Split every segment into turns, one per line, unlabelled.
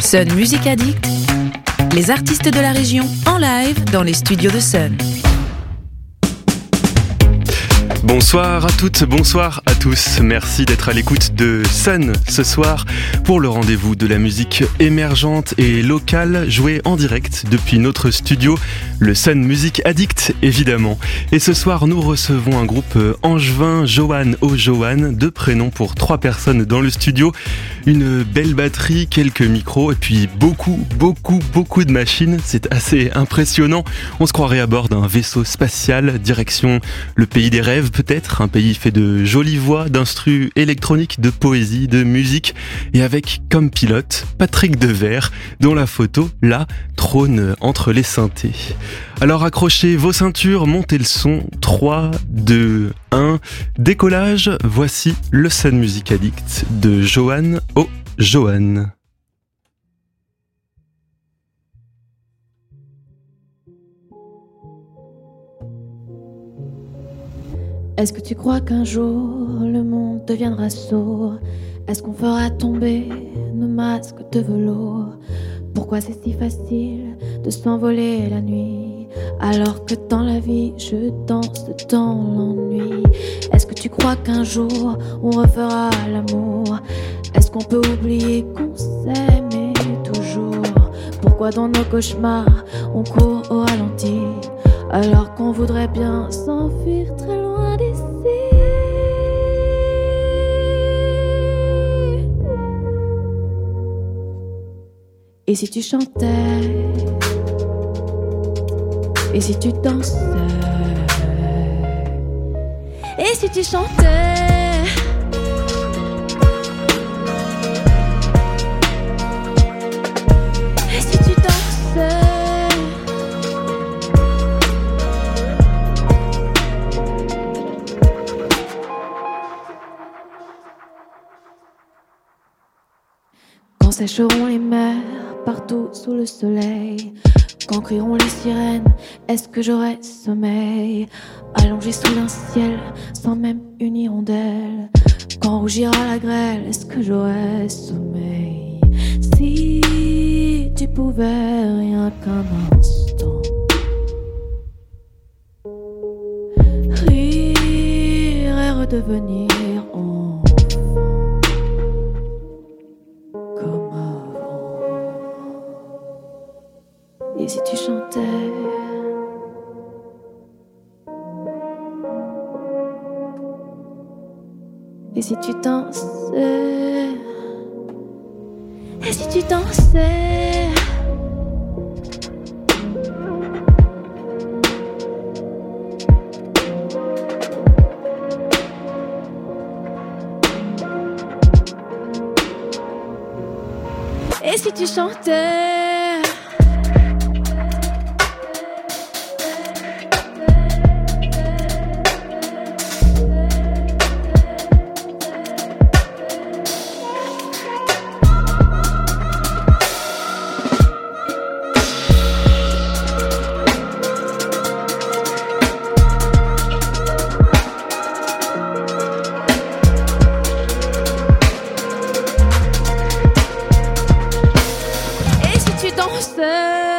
Sun Music Addict, les artistes de la région en live dans les studios de Sun.
Bonsoir à toutes, bonsoir à Merci d'être à l'écoute de Sun ce soir pour le rendez-vous de la musique émergente et locale jouée en direct depuis notre studio, le Sun Music Addict évidemment. Et ce soir, nous recevons un groupe angevin, Johan O Johan, deux prénoms pour trois personnes dans le studio, une belle batterie, quelques micros et puis beaucoup, beaucoup, beaucoup de machines. C'est assez impressionnant. On se croirait à bord d'un vaisseau spatial, direction le pays des rêves peut-être, un pays fait de jolies voix, d'instrus électroniques, de poésie, de musique, et avec comme pilote Patrick Devers, dont la photo, là, trône entre les synthés. Alors accrochez vos ceintures, montez le son, 3, 2, 1, décollage, voici le Sun Music Addict de Johan O. Johan.
Est-ce que tu crois qu'un jour le monde deviendra sourd. Est-ce qu'on fera tomber nos masques de velours? Pourquoi c'est si facile de s'envoler la nuit alors que dans la vie je danse dans l'ennui? Est-ce que tu crois qu'un jour on refera l'amour? Est-ce qu'on peut oublier qu'on s'aimait toujours? Pourquoi dans nos cauchemars on court au ralenti alors qu'on voudrait bien s'enfuir très Et si tu chantais? Et si tu dansais? Et si tu chantais? Et si tu dansais? Quand sécheront les mers partout sous le soleil, quand crieront les sirènes, est-ce que j'aurai sommeil? Allongé sous un ciel sans même une hirondelle, quand rougira la grêle, est-ce que j'aurai sommeil? Si tu pouvais rien qu'un instant. Rire et redevenir Et si tu dansais Et si tu dansais Et si tu chantais? Si tu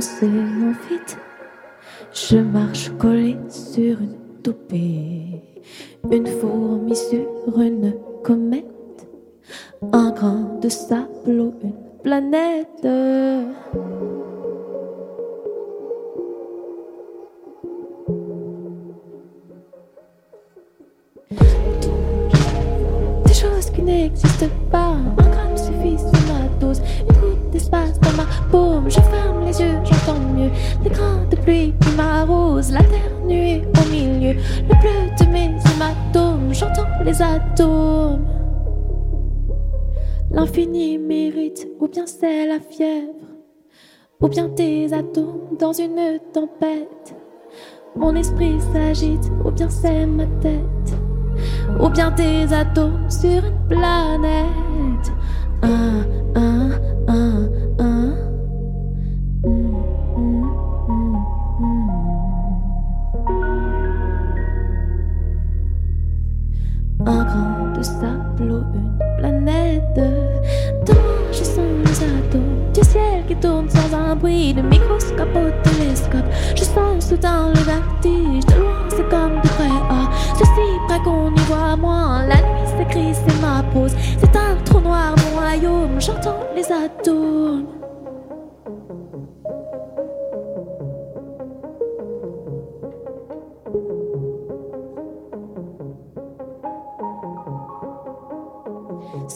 un océan vide. Je marche collé sur une toupée, une fourmi sur une comète, un grain de sable ou une planète. Des choses qui n'existent pas, Je ferme les yeux, j'entends mieux les grains de pluie qui m'arrosent, la terre nuée au milieu, le bleu de mes hématomes. J'entends les atomes. L'infini mérite, ou bien c'est la fièvre, ou bien tes atomes dans une tempête. Mon esprit s'agite, ou bien c'est ma tête, ou bien tes atomes sur une planète.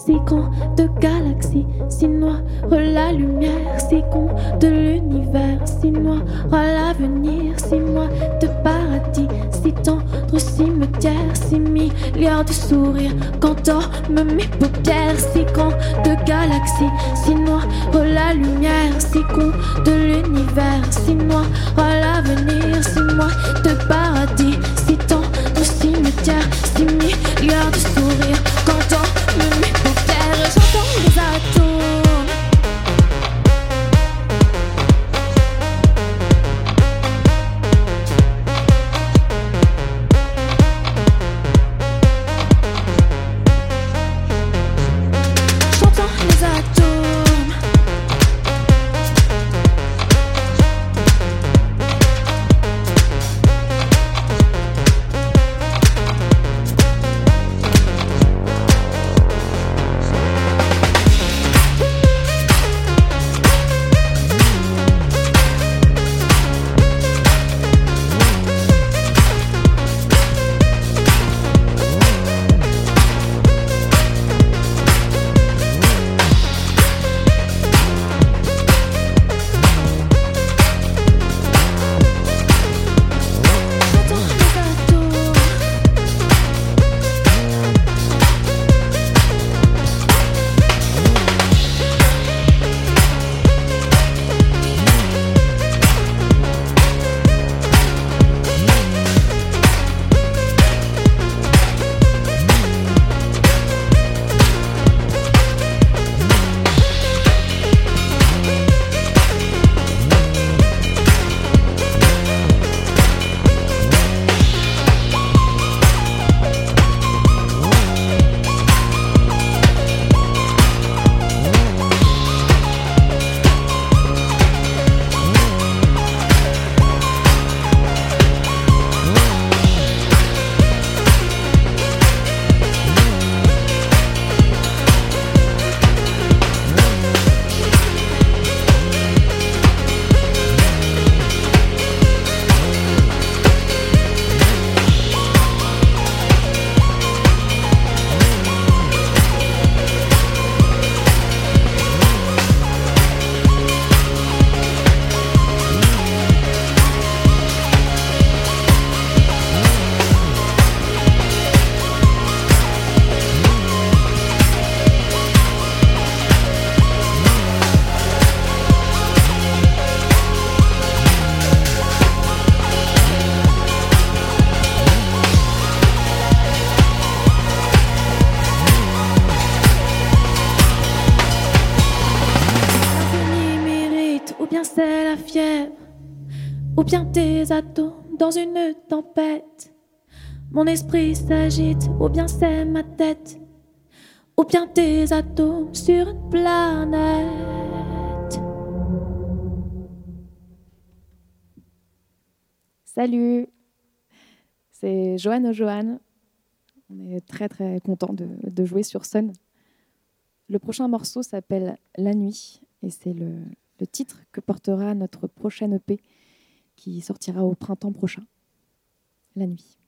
Si grand de galaxies, si noire la lumière, si con de l'univers, si noir l'avenir, si moi de paradis, si tendre cimetière, si milliards de sourires qu'endorment mes paupières, si grand de galaxies, si noire la lumière, si con de l'univers, si noir l'avenir, si moi de paradis, si tendre cimetière, si milliards de sourires paupières, j'entends c'est la fièvre, ou bien tes atomes dans une tempête. Mon esprit s'agite, ou bien c'est ma tête, ou bien tes atomes sur une planète.
Salut, c'est Joanne Joanne. On est très très content de, de, jouer sur Sun. Le prochain morceau s'appelle La nuit et c'est le, le, titre que portera notre prochaine EP qui sortira au printemps prochain. La nuit.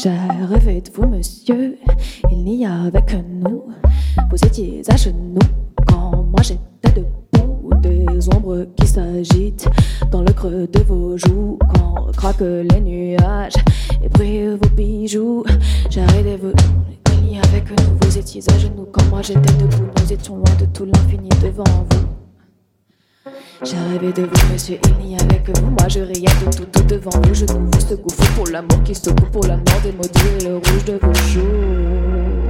J'ai rêvé de vous, monsieur, il n'y avait que nous. Vous étiez à genoux Des ombres qui s'agitent dans le creux de vos joues. Quand craquent les nuages et brillent vos bijoux. De vous, avait que nous. Vous étiez à genoux quand moi j'étais debout. Nous étions loin de tout l'infini devant vous. J'ai de vous, monsieur, il n'y avait que vous. Moi, je riais de tout, tout devant vous. Je vous gouffre pour l'amour qui se coupe pour la mort des maudits et le rouge de vos joues.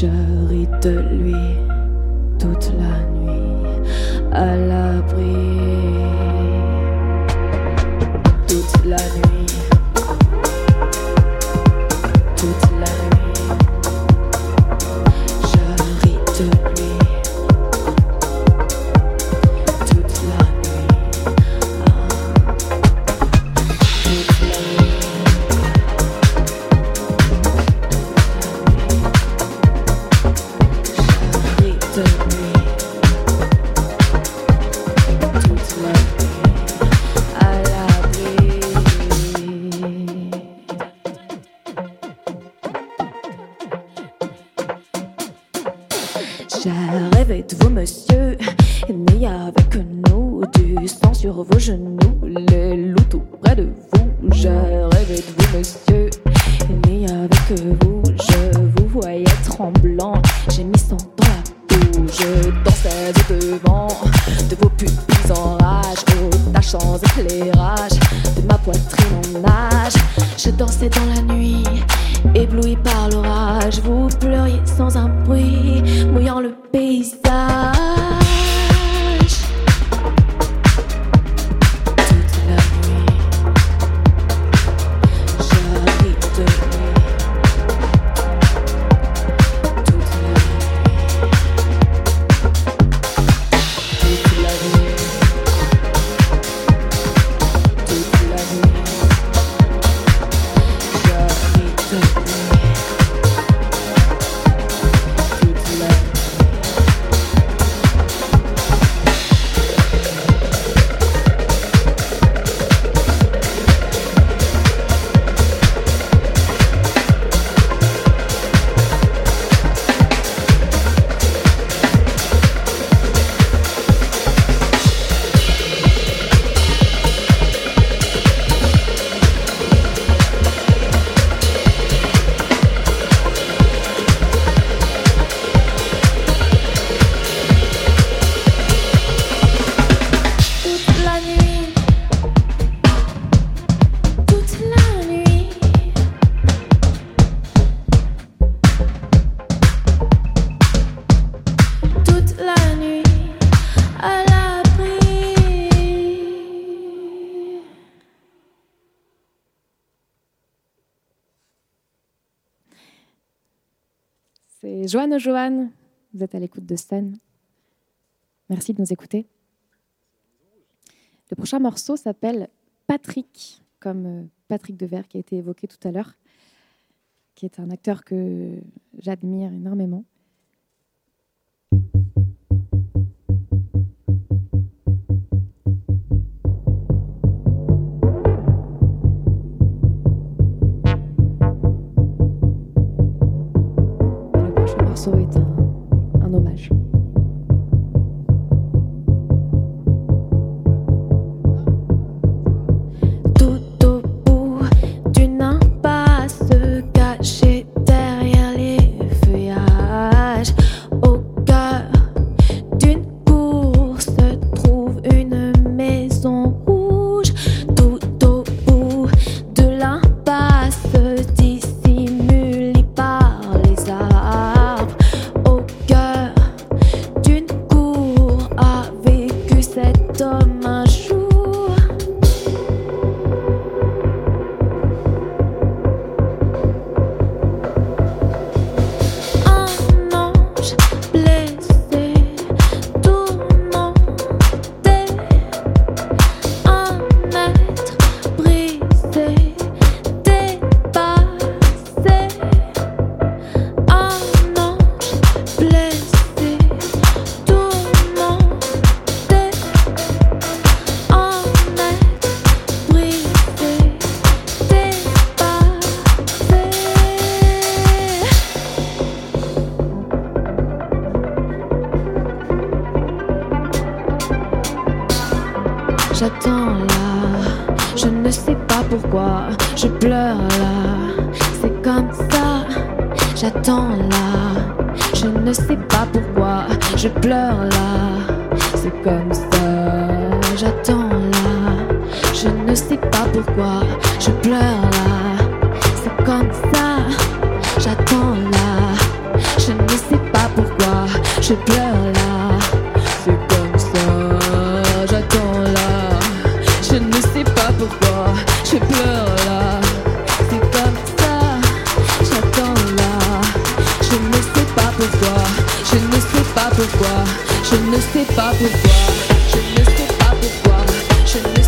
Je ris de lui. Toute la nuit, à l'abri. De monsieur. Il n'y que nous, du sang sur vos genoux, les loups tout près de vous. J'ai rêvé de vous, monsieur. N'y que vous, je vous voyais tremblant. J'ai mis sang dans la peau, je dansais au devant de vos pupilles en rage, aux taches sans éclairage, de ma poitrine en nage. Je dansais dans la nuit, ébloui par l'orage. Vous pleuriez sans un bruit, mouillant le paysage.
C'est Joanne. Vous êtes à l'écoute de Sun. Merci de nous écouter. Le prochain morceau s'appelle Patrick, comme euh, Patrick Devers qui a été évoqué tout à l'heure, qui est un acteur que j'admire énormément.
J'attends là, je ne sais pas pourquoi. Je pleure là, c'est comme ça. J'attends là, je ne sais pas pourquoi. Je pleure là, c'est comme ça. J'attends là, je ne sais pas pourquoi. Je pleure là, c'est comme ça. J'attends là, je ne sais pas pourquoi. Je pleure là, Je pleure là, c'est comme ça. J'attends là, je ne sais pas pourquoi. Je ne sais pas pourquoi. Je ne sais pas pourquoi. Je ne sais pas pourquoi. Je ne sais pas pourquoi.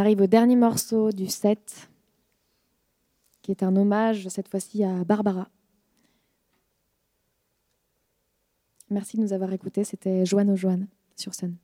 Arrive au dernier morceau du set, qui est un hommage cette fois-ci à Barbara. Merci de nous avoir écoutés. C'était Joanne Joanne sur Sun.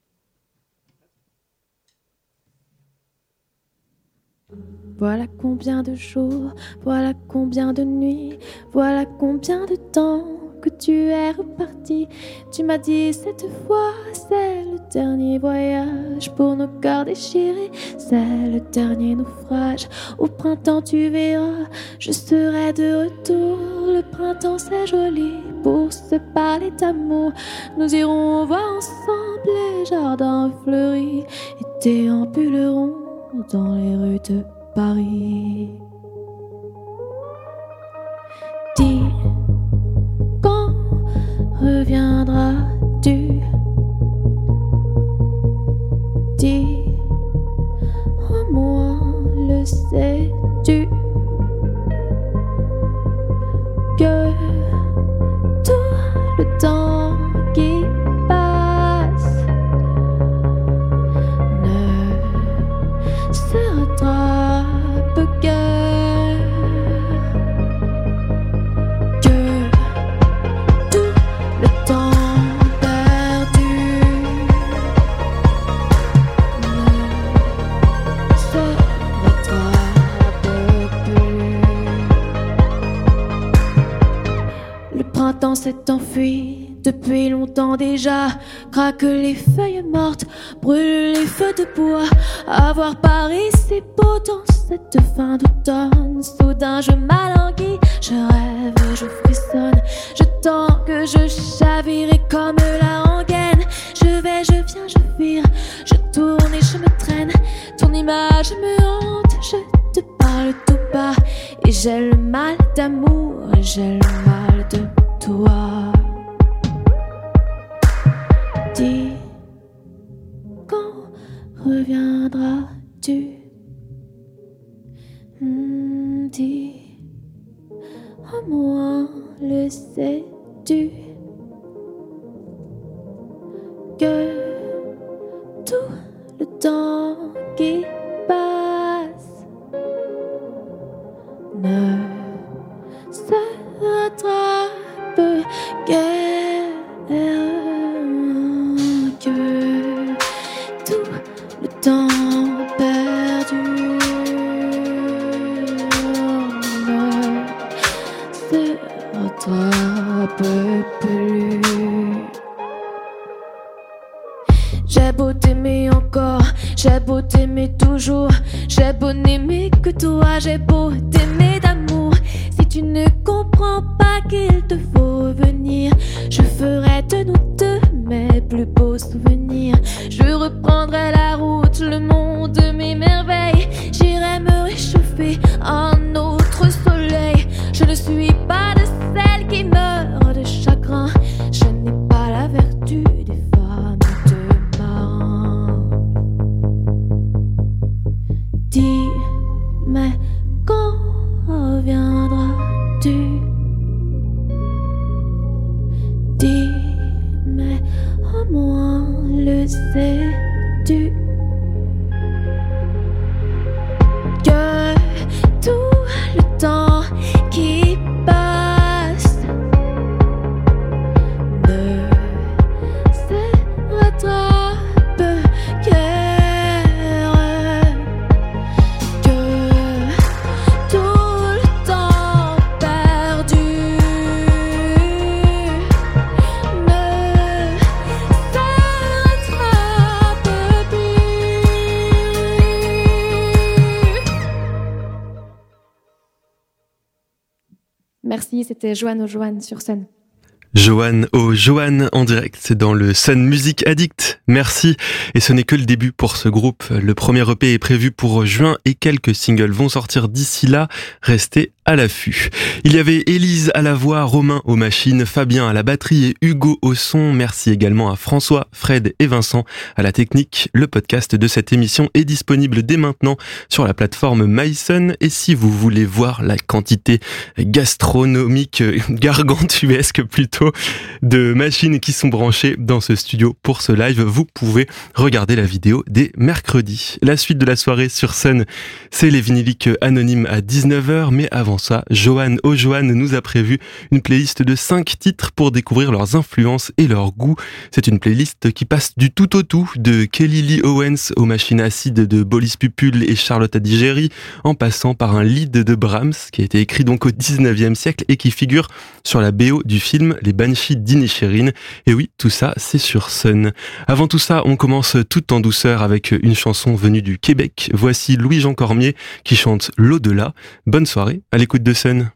Voilà combien de jours, voilà combien de nuits, voilà combien de temps tu es reparti. Tu m'as dit cette fois, c'est le dernier voyage pour nos cœurs déchirés, c'est le dernier naufrage. Au printemps, tu verras, je serai de retour. Le printemps, c'est joli pour se parler d'amour. Nous irons voir ensemble les jardins fleuris et déambulerons dans les rues de Paris. Reviendras-tu? Dis, au moins le sais-tu? Que déjà. Craque les feuilles mortes, brûle les feux de bois. Avoir Paris, c'est beau dans cette fin d'automne. Soudain, je m'alanguis, je rêve, je frissonne. Je tends je chavirai comme la rengaine. Je vais, je viens, je vire, je tourne et je me traîne. Ton image me hante, je te parle tout bas. Et j'ai le mal d'amour, et j'ai le get C'était Joanne au Joanne sur scène.
Joanne au Joanne en direct dans le Sun Music Addict. Merci. Et ce n'est que le début pour ce groupe. Le premier EP est prévu pour juin et quelques singles vont sortir d'ici là. Restez à l'affût. Il y avait Élise à la voix, Romain aux machines, Fabien à la batterie et Hugo au son. Merci également à François, Fred et Vincent à la technique. Le podcast de cette émission est disponible dès maintenant sur la plateforme MySun. Et si vous voulez voir la quantité gastronomique, euh, gargantuesque plutôt, de machines qui sont branchées dans ce studio pour ce live, vous pouvez regarder la vidéo dès mercredi. La suite de la soirée sur scène, c'est les vinyliques anonymes à 19h, mais avant ça, Johan O'Johan nous a prévu une playlist de 5 titres pour découvrir leurs influences et leurs goûts. C'est une playlist qui passe du tout au tout, de Kelly Lee Owens aux machines acides de Bolis Pupul et Charlotte Adigéry, en passant par un lead de Brahms qui a été écrit donc au 19e siècle et qui figure sur la BO du film Les Banshees d'Inisherin. Et oui, tout ça, c'est sur Sun. Avant tout ça, on commence tout en douceur avec une chanson venue du Québec. Voici Louis-Jean Cormier qui chante L'au-delà. Bonne soirée à l'écoute de Sun.